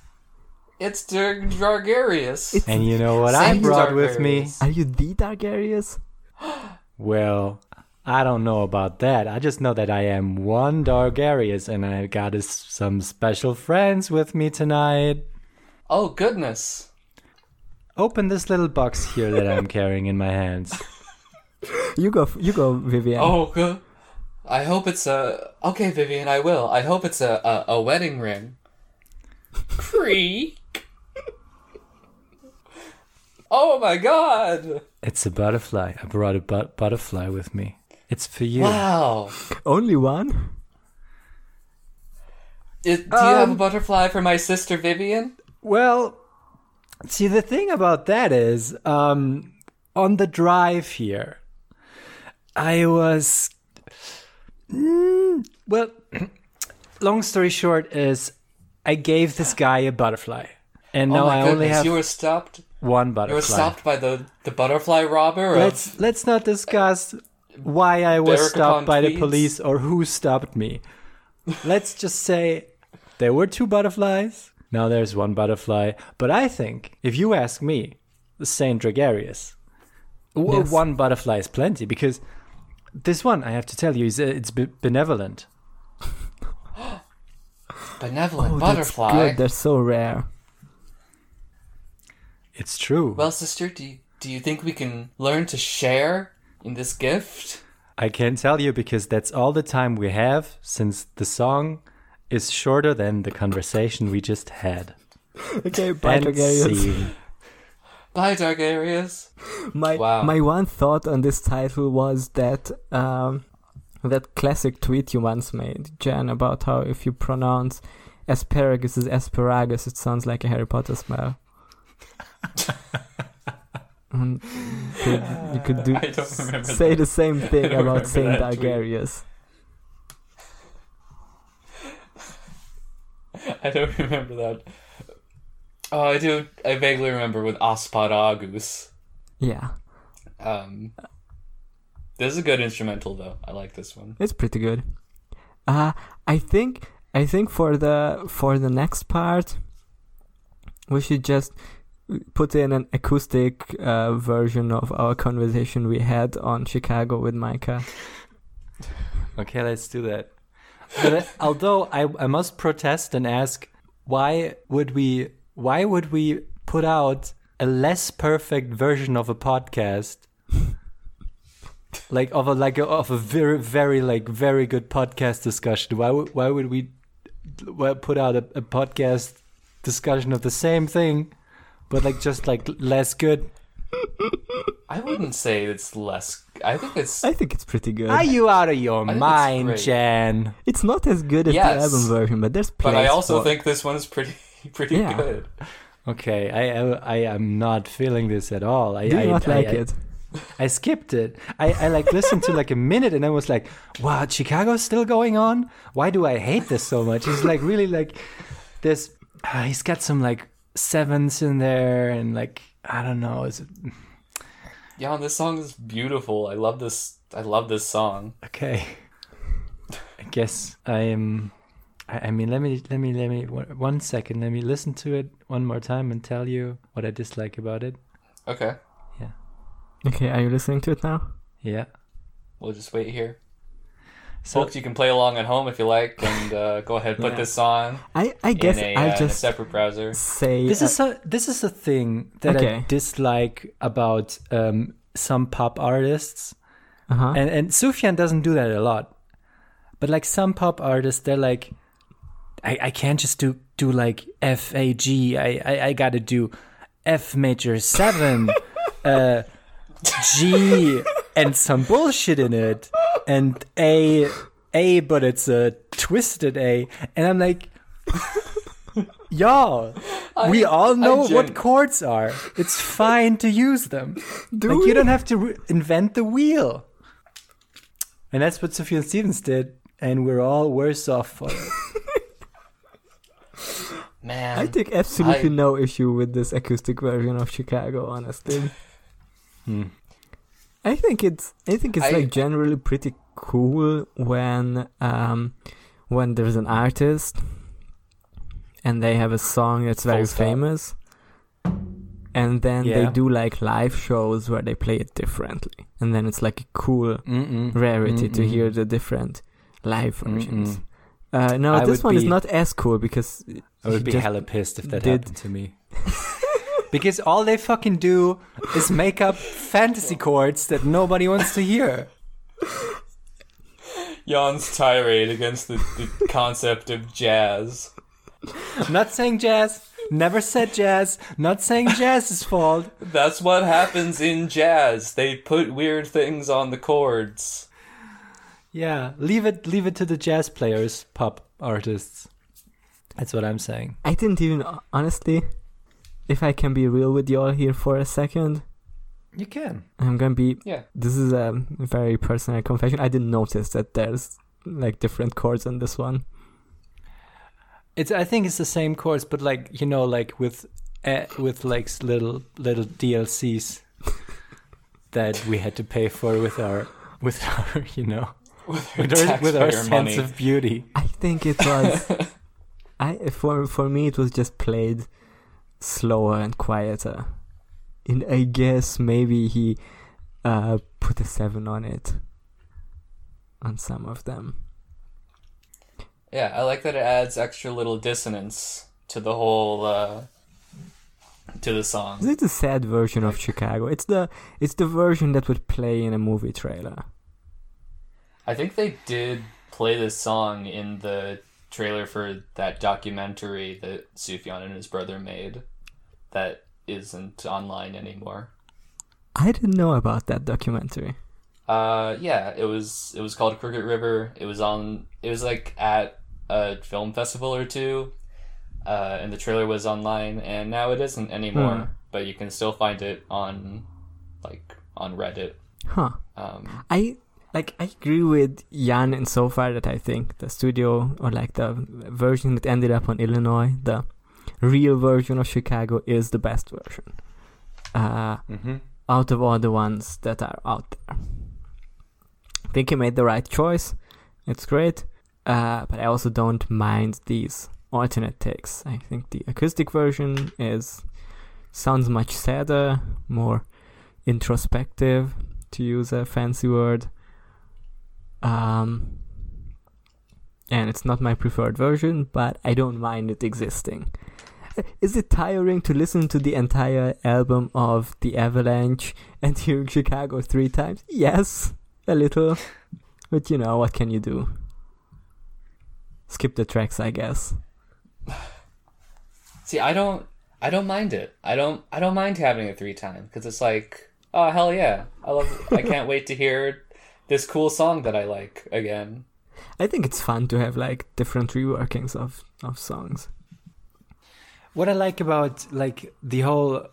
it's Dar- Dargarius. It's- And you know what I Saint brought with me? Are you the Dargarius? [gasps] Well, I don't know about that. I just know that I am one Dargarius and I got a s some special friends with me tonight. Oh goodness. Open this little box here that I'm carrying in my hands. [laughs] You go, you go, Vivian. Oh, good. I hope it's a. Okay, Vivian, I will. I hope it's a a, a wedding ring. Creak. oh my god! It's a butterfly. I brought a but- butterfly with me. It's for you. Wow. Only one? Is, do you have a Um, butterfly for my sister Vivian? Well, see, the thing about that is, um, on the drive here, I was. Mm, well, long story short is, I gave this guy a butterfly, and oh now I goodness! only have you were stopped. one butterfly. You were stopped by the the butterfly robber. Let's let's not discuss why I was Derek stopped by the police or who stopped me. let's just say there were two butterflies. Now there's one butterfly. But I think, if you ask me, the Saint Dragarius, Yes. One butterfly is plenty because this one, I have to tell you, is uh, it's be- benevolent. [gasps] Benevolent Oh, butterfly. That's good. They're so rare. It's true. Well, sister, do you, do you think we can learn to share in this gift? I can tell you because that's all the time we have since the song is shorter than the conversation we just had. [laughs] Okay, bye, And Targaryens. [laughs] Bye, Targaryens. My Wow. my one thought on this title was that um, that classic tweet you once made, Jen, about how if you pronounce asparagus as asparagus, it sounds like a Harry Potter smell. [laughs] You could, you could do I don't remember say that. the same thing about Saint. Targaryens. [laughs] I don't remember that. Oh, I do. I vaguely remember with Asparagus. Yeah, Um, this is a good instrumental, though. I like this one. it's pretty good. Uh I think I think for the for the next part, we should just put in an acoustic uh, version of our conversation we had on Chicago with Micah. [laughs] Okay, let's do that. But although I, I must protest and ask, why would we why would we put out a less perfect version of a podcast? [laughs] like of a like a, of a very very like very good podcast discussion. Why would why would we well, put out a, a podcast discussion of the same thing, but like just like less good? [laughs] I wouldn't say it's less. I think it's. I think it's pretty good. Are you out of your think it's mind, great. Jan? it's not as good as Yes. the album version, but there's but I also for- think this one is pretty, [laughs] pretty Yeah. good. Okay, I, I I am not feeling this at all. I Do I, not I, like I, it? I skipped it. I, I like listened to like a minute and I was like, "Wow, Chicago's still going on? Why do I hate this so much?" He's like really like this. Uh, he's got some like sevens in there and like I don't know. Is it Yeah, and this song is beautiful. I love this. I love this song. okay? I guess I am. I, I mean, let me let me let me one one second. Let me listen to it one more time and tell you what I dislike about it. Okay, Yeah. Okay, are you listening to it now? Yeah. we'll just wait here. So Folks, you can play along at home if you like, and uh, go ahead put Yeah. this on I I guess in a, I'll uh, in a just separate browser. say This uh, is a this is a thing that I dislike about um, some pop artists, uh-huh. and and Sufjan doesn't do that a lot, but like some pop artists, they're like, I, I can't just do do like F A G. I I, I got to do F major seven, uh, G, and some bullshit in it, and A A, but it's a twisted A, and I'm like. [laughs] Y'all, we all know what chords are. It's fine to use them. [laughs] Do like we? you don't have to re- invent the wheel. And that's what Sophia Stevens did, and we're all worse off for it. [laughs] Man, I take absolutely I- no issue with this acoustic version of Chicago, honestly. Hmm. I think it's I think it's I- like generally pretty cool when um when there's an artist and they have a song that's Full very stop. famous and then they do like live shows where they play it differently and then it's like a cool Mm-mm. rarity to Mm-mm. hear the different live versions. Mm-mm. Uh, no, I this would one is not as cool because I would be just- hella pissed if that did- happened to me. because all they fucking do is make up fantasy chords that nobody wants to hear. Jan's tirade against the, the concept of jazz. I'm not saying jazz. Never said jazz. Not saying jazz's fault. That's what happens in jazz. They put weird things on the chords. Yeah, leave it. Leave it to the jazz players, pop artists. That's what I'm saying. I didn't even honestly. If I can be real with y'all here for a second, You can. I'm gonna be. Yeah. This is a very personal confession. I didn't notice that there's like different chords on this one. It's. I think it's the same chords, but like you know, like with uh, with like little little DLCs [laughs] that we had to pay for with our with [laughs] our you know [laughs] With, with our, with our taxpayer sense money. of beauty. I think it was. [laughs] I for for me it was just played slower and quieter. And I guess maybe he uh, put a seven on it. On some of them. Yeah, I like that it adds extra little dissonance to the whole uh to the song. It's a sad version of Chicago. It's the it's the version that would play in a movie trailer. I think they did play this song in the trailer for that documentary that Sufjan and his brother made that isn't online anymore. I didn't know about that documentary. Uh yeah, it was it was called Crooked River. It was on it was like at a film festival or two. Uh, and the trailer was online and now it isn't anymore, Hmm. but you can still find it on like on Reddit. Huh. Um I like I agree with Jan and so far that I think the studio or like the version that ended up on Illinois, the real version of Chicago is the best version. Uh Mm-hmm. out of all the ones that are out there. I think he made the right choice. It's great. Uh, but I also don't mind these alternate takes. I think the acoustic version is sounds much sadder, more introspective, to use a fancy word. Um, and it's not my preferred version, but I don't mind it existing. Is it tiring to listen to the entire album of The Avalanche and [laughs] hearing Chicago three times? Yes, a little. But you know, what can you do? Skip the tracks, I guess. [sighs] See, I don't, I don't mind it. I don't, I don't mind having it three times because it's like, oh hell yeah, I love. I can't [laughs] wait to hear this cool song that I like again. I think it's fun to have like different reworkings of, of songs. What I like about like the whole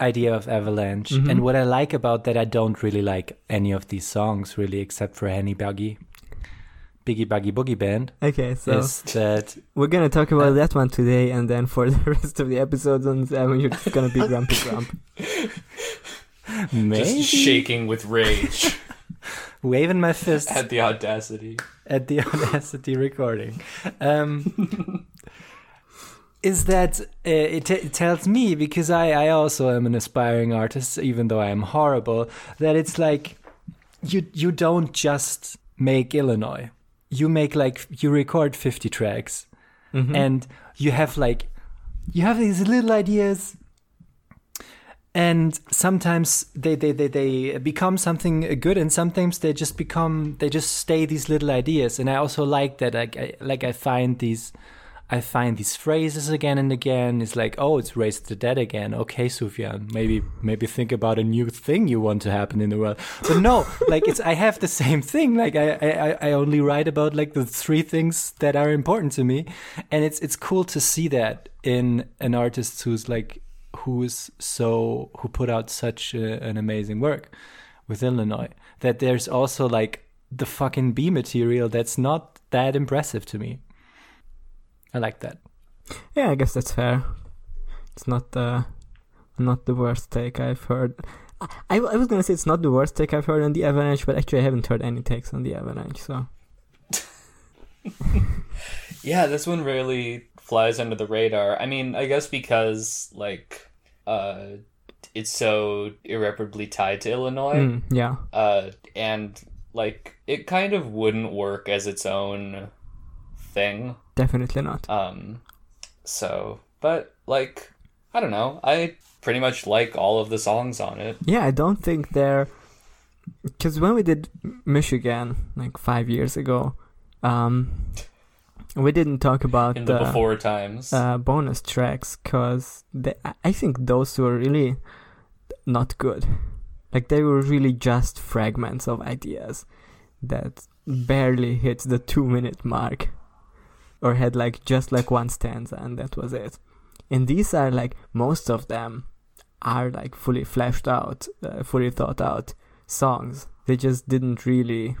idea of Avalanche, Mhm. and what I like about that, I don't really like any of these songs really, except for Henney Buggy, Biggie Buggy Boogie Band. Okay, so is that we're gonna talk about Uh, that one today, and then for [laughs] the rest of the episodes on seven, you're just gonna be [laughs] grumpy grump. maybe Just shaking with rage waving my fist at the audacity. at the [laughs] Audacity recording. Um, is that uh, it, t- it tells me because I, I also am an aspiring artist, even though I am horrible. That it's like you you don't just make Illinois. You make like you record fifty tracks, Mhm. and you have like you have these little ideas and sometimes they, they, they, they become something good and sometimes they just become they just stay these little ideas. And i also like that like i like i find these i find these phrases again and again. It's like oh it's raised the dead again. Okay sufjan maybe maybe think about a new thing you want to happen in the world. But no [laughs] like it's i have the same thing. Like I, I i only write about like the three things that are important to me. And it's it's cool to see that in an artist who's like who is so who put out such a, an amazing work with Illinois that there's also like the fucking B material that's not that impressive to me. I like that. Yeah, I guess that's fair. It's not the not the worst take I've heard. I, I I was gonna say it's not the worst take I've heard on the Avalanche, but actually I haven't heard any takes on the Avalanche. So [laughs] Yeah, this one really flies under the radar. I mean, I guess because like uh it's so irreparably tied to Illinois. Mm, yeah, Uh and like it kind of wouldn't work as its own thing. definitely not. Um so but like I don't know. I pretty much like all of the songs on it. Yeah, I don't think they're because when we did Michigan like five years ago, um, we didn't talk about In the before times. uh, bonus tracks because I think those were really not good. Like they were really just fragments of ideas that barely hit the two minute mark or had like just like one stanza and that was it. And these are like most of them are like fully fleshed out, uh, fully thought out songs. They just didn't really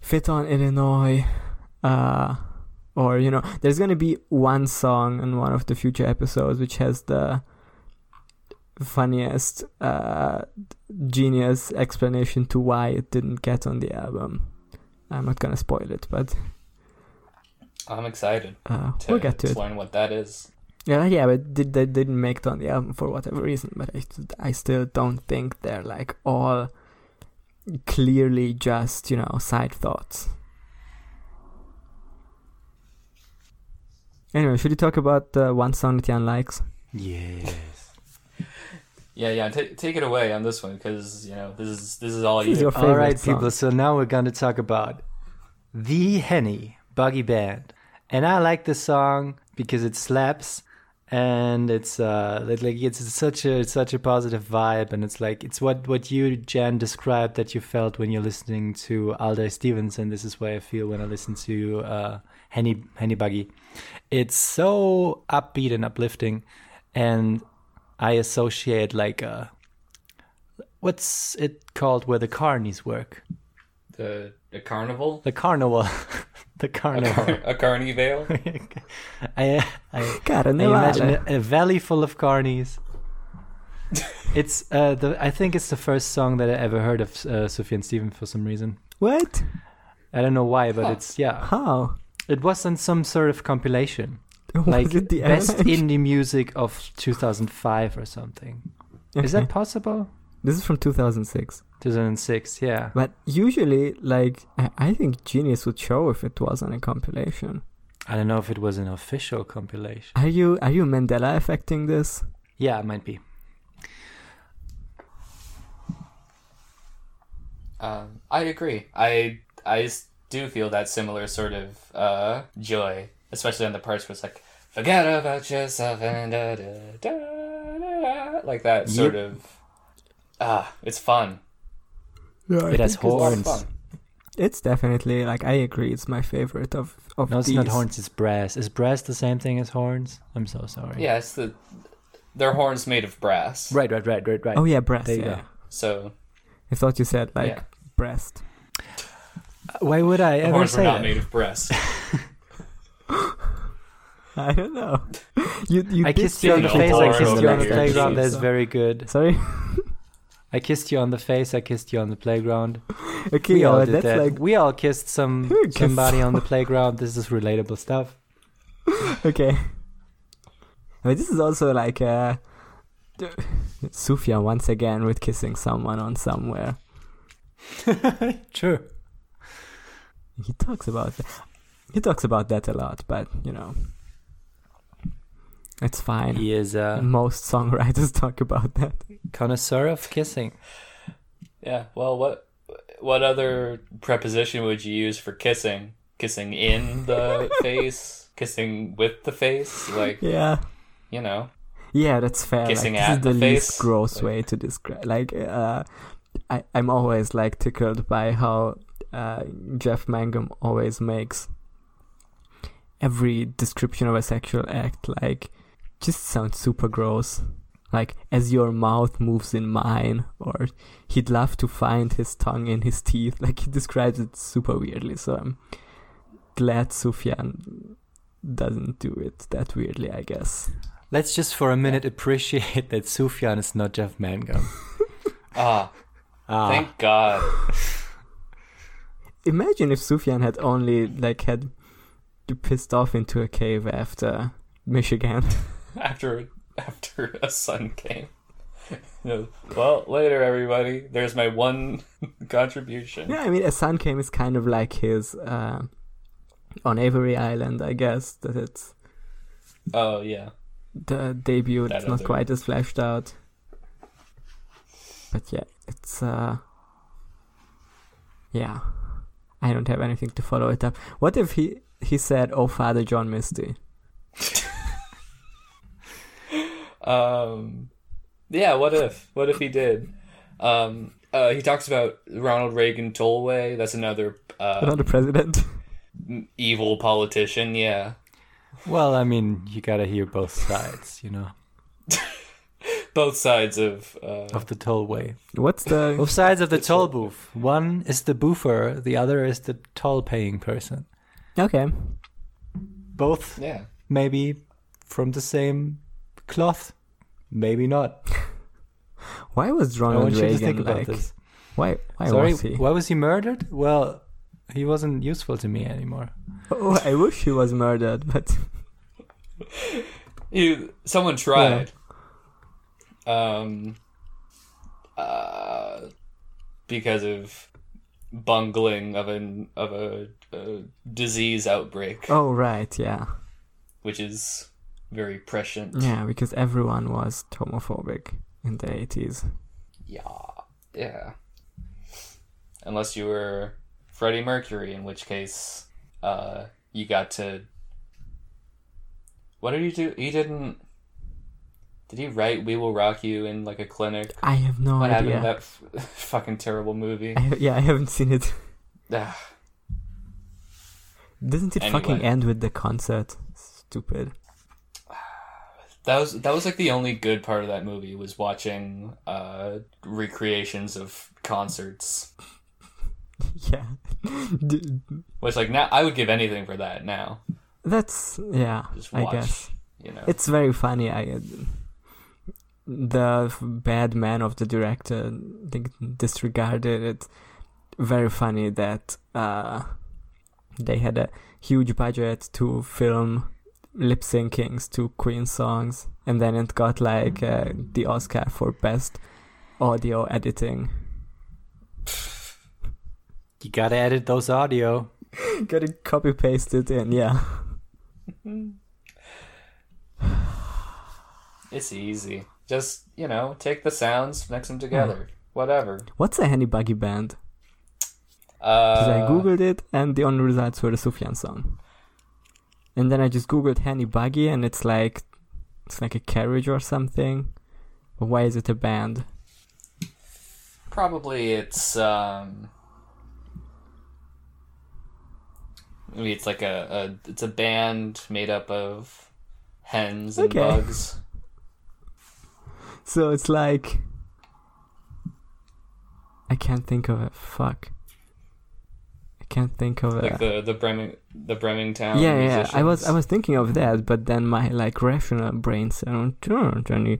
fit on Illinois. Uh, or you know there's going to be one song in one of the future episodes which has the funniest uh, genius explanation to why it didn't get on the album i'm not going to spoil it but I'm excited uh, to, we'll get to to it learn what that is. Yeah, yeah, but did, they didn't make it on the album for whatever reason. But I, I still don't think they're like all clearly just you know side thoughts. Anyway, should we talk about the one song that Jan likes? Yes. [laughs] Yeah, yeah. T- take it away on this one because you know this is this is all This is your All favorite right, song. people. So now we're going to talk about the Henney Buggy Band, and I like this song because it slaps, and it's uh it, like it's such a it's such a positive vibe, and it's like it's what what you Jan described that you felt when you're listening to Adlai Stevens, and this is what I feel when I listen to uh Henney Henney Buggy. It's so upbeat and uplifting, and I associate like uh what's it called where the carnies work? The a carnival, The carnival. the carnival. [laughs] a, carnival. car- a carnival. [laughs] I, I, I imagine a, a valley full of carnies. [laughs] it's uh, the I think it's the first song that I ever heard of uh, Sophie and Steven for some reason. What? I don't know why, but Huh. it's yeah. How? It was on some sort of compilation, [laughs] Was like it the best Avalanche? indie music of 2005 or something. Is that possible? This is from 2006. 2006, yeah. But usually, like, I, I think Genius would show if it was on a compilation. I don't know if it was an official compilation. Are you are you Mandela affecting this? Yeah, it might be. Um, I agree. I I s- do feel that similar sort of uh, joy, especially on the parts where it's like forget about yourself and da da da da, da like that sort of. Ah, it's fun. Yeah, It has It's a lot of horns. fun. It's definitely like I agree. It's my favorite of of No, it's these. not horns. It's brass. Is brass the same thing as horns? I'm so sorry. Yeah, it's the their horns made of brass. Right, right, right, right, right. Oh yeah, breast. There you Yeah, go. So I thought you said like Yeah. breast. Why would I the ever horns were say not that? made of breast. [laughs] I don't know. You you I kissed you on the face. I kissed you on the playground. That's very good. Sorry. I kissed you on the face. I kissed you on the playground. [laughs] okay, we all did that's that. like we all kissed some [laughs] somebody on the playground. This is relatable stuff. okay. But this is also like uh, Sufjan once again with kissing someone on somewhere. True. He talks about he talks about that a lot, but you know, it's fine. He is a Most songwriters [laughs] talk about that. connoisseur of kissing. yeah. Well, what what other preposition would you use for kissing? Kissing in the [laughs] face, kissing with the face, like Yeah. you know. Yeah, that's fair. Kissing like, this at is the, the least face, gross like- way to describe. Like, uh, I I'm always like tickled by how uh, Jeff Mangum always makes every description of a sexual act like just sounds super gross. Like as your mouth moves in mine, or he'd love to find his tongue in his teeth. [laughs] Like he describes it super weirdly. So I'm glad Sufjan doesn't do it that weirdly. I guess. Let's just for a minute appreciate [laughs] that Sufjan is not Jeff Mangum. [laughs] Ah, Ah, thank God. Imagine if Sufjan had only like had pissed off into a cave after Michigan. [laughs] after after a sun came. [laughs] Well, later everybody. There's my one [laughs] contribution. yeah, I mean, a sun came is kind of like his uh, on Avery Island, I guess. That it's Oh yeah. the debut. That It's not quite as fleshed out, but yeah, it's uh, yeah. I don't have anything to follow it up. What if he he said, "Oh, Father John Misty"? [laughs] Um, yeah. What if? What if he did? Um, uh, he talks about Ronald Reagan Tollway. That's another uh, Another president. evil politician. Yeah. well, I mean, you gotta hear both sides, you know, [laughs] Both sides of. Uh, of the tollway. What's the Both sides of the It's toll booth. One is the boofer, the other is the toll-paying person. okay? Both yeah. maybe from the same cloth, maybe not. [laughs] Why was I Ronald want you to Reagan think about like? this. Why? Why Sorry, was he? why was he murdered? Well, he wasn't useful to me anymore. Oh, I wish he was murdered, but [laughs] You, someone tried. Um, uh, because of bungling of an of a, a disease outbreak, Oh right, yeah, which is very prescient. yeah, because everyone was homophobic in the eighties. Yeah, yeah. Unless you were Freddie Mercury, in which case, uh, you got to. What did he do? He didn't. Did he write "We Will Rock You" in like a clinic? I have no What happened idea. in that f- [laughs] fucking terrible movie? I, yeah, I haven't seen it. [laughs] Doesn't it fucking end with the concert? Stupid. [sighs] that was that was like the only good part of that movie was watching uh, recreations of concerts. [laughs] Yeah. Which like now I would give anything for that now. That's yeah. Just I guess you know. it's very funny. I the bad man of the director disregarded it. Very funny that uh, they had a huge budget to film lip syncings to Queen songs, and then it got like uh, the Oscar for best audio editing. You gotta edit those audio. [laughs] Gotta copy paste it in, yeah. [laughs] It's easy. Just, you know, take the sounds, mix them together. Whatever. What's a Henney Buggy band? Because Uh, I googled it and the only results were the Sufjan song. And then I just googled Henney Buggy and it's like it's like a carriage or something. But why is it a band? Probably it's, um... Maybe it's like a, a it's a band made up of hens and Okay. bugs. So it's like I can't think of it. Fuck. I can't think of it. Like the the Breming the Bremingtown. yeah, yeah. I was I was thinking of that, but then my like rational brain said, "Oh, there aren't any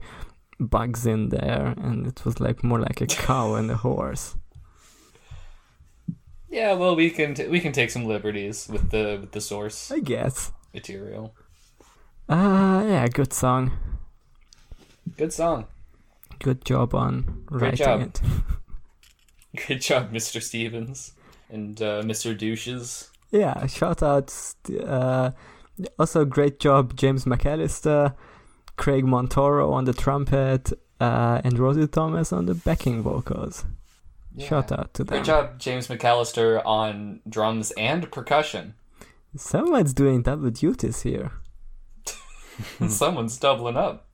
bugs in there," and it was like more like a cow and a horse. [laughs] Yeah, well, we can t- we can take some liberties with the with the source I guess. material. Uh yeah, good song. Good song. Good job on writing job. it. [laughs] Good job, Mr. Stevens and uh, Mr. Douches. Yeah, shout out. Uh, also, great job, James McAllister, Craig Montoro on the trumpet, uh, and Rosie Thomas on the backing vocals. Shout out to them. Great job, James McAllister on drums and percussion. Someone's doing double duties here. [laughs] Someone's doubling up.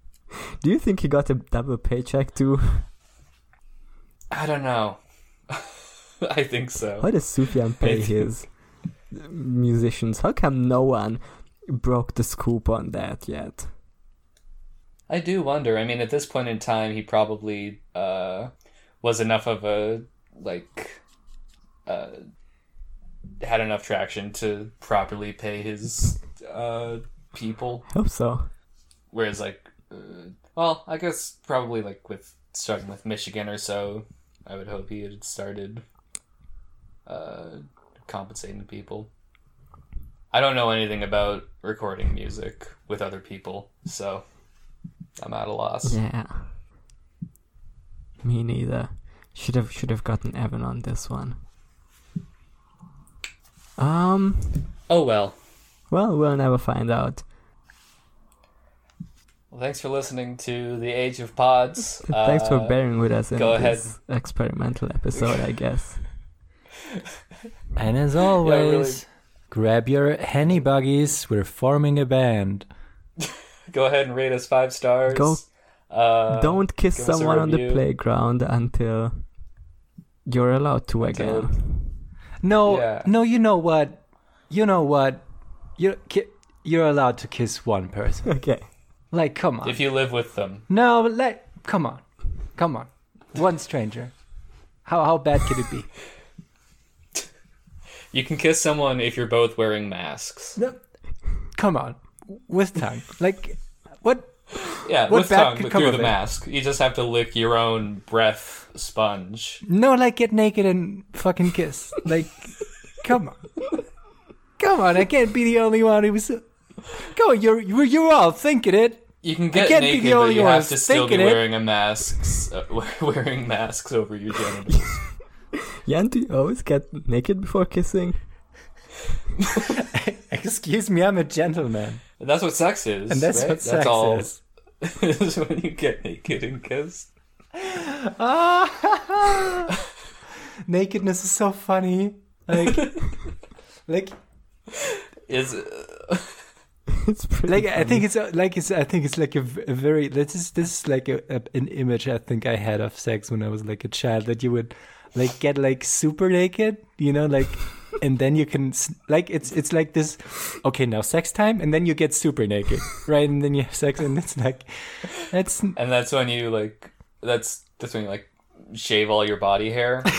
Do you think he got a double paycheck too? [laughs] I don't know. [laughs] I think so. How does Sufjan pay his musicians? How come no one broke the scoop on that yet? I do wonder. I mean, at this point in time, he probably uh, was enough of a like uh, had enough traction to properly pay his uh, people. Hope so. Whereas, like, uh, well, I guess probably like with starting with Michigan or so, I would hope he had started uh, compensating people. I don't know anything about recording music with other people, so I'm at a loss. Yeah. Me neither. Should have should have gotten Evan on this one. Um. Oh well. Well, we'll never find out. Well, thanks for listening to the Age of Podz. [laughs] Thanks for Uh, bearing with us in go this experimental episode, I guess. [laughs] And as always, really. grab your henney buggies. We're forming a band. [laughs] Go ahead and rate us five stars. Go- Uh, Don't kiss give us a someone on the playground until you're allowed to Until- again. No, Yeah. no, you know what? You know what? You're ki- you're allowed to kiss one person. Okay. Like, come on. If you live with them. No, but like, come on, come on. One stranger. How how bad could it be? [laughs] You can kiss someone if you're both wearing masks. No, come on, with tongue. Like, what? Yeah, What with tongue, but through the it? mask. You just have to lick your own breath sponge. No, like get naked and fucking kiss. Like, [laughs] come on, come on. I can't be the only one who was. Go, on, you're you're, you're all thinking it. You can get can't naked, but you have to still be thinking it. wearing a mask, uh, [laughs] wearing masks over your genitals. [laughs] Jan, do you always get naked before kissing? [laughs] Excuse me, I'm a gentleman. And that's what sex is, And that's right? what sex all. is. is when you get naked and kiss. Ah, nakedness is so funny. Like, like, Is [laughs] it's pretty. like I think it's like it's I think it's like a, v- a very this is this is like a, a, an image I think I had of sex when I was like a child that you would like get like super naked, you know, like and then you can like it's it's like this okay now sex time and then you get super naked right and then you have sex and it's like that's and that's when you like that's that's when you like shave all your body hair. [laughs]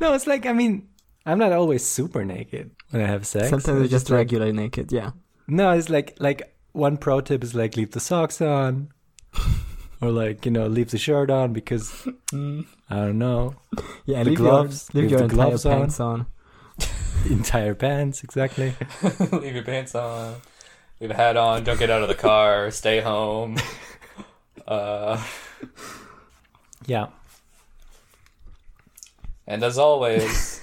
no it's like I mean I'm not always super naked when I have sex Sometimes It's it's just like- regular naked, yeah. No, it's like like one pro tip is like leave the socks on, [laughs] or like you know leave the shirt on because I don't know Yeah, The leave gloves, your, leave leave your the entire gloves on. pants on. [laughs] entire pants exactly. [laughs] Leave your pants on. Leave a hat on. Don't get out of the car. Stay home. Uh, Yeah, and as always,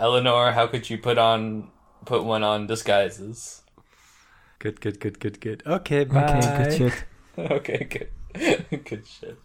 Eleanor, how could you put on put one on disguises? good, good, good, good, good. Okay, bye. Okay, good shit. [laughs] okay, good, [laughs] good shit.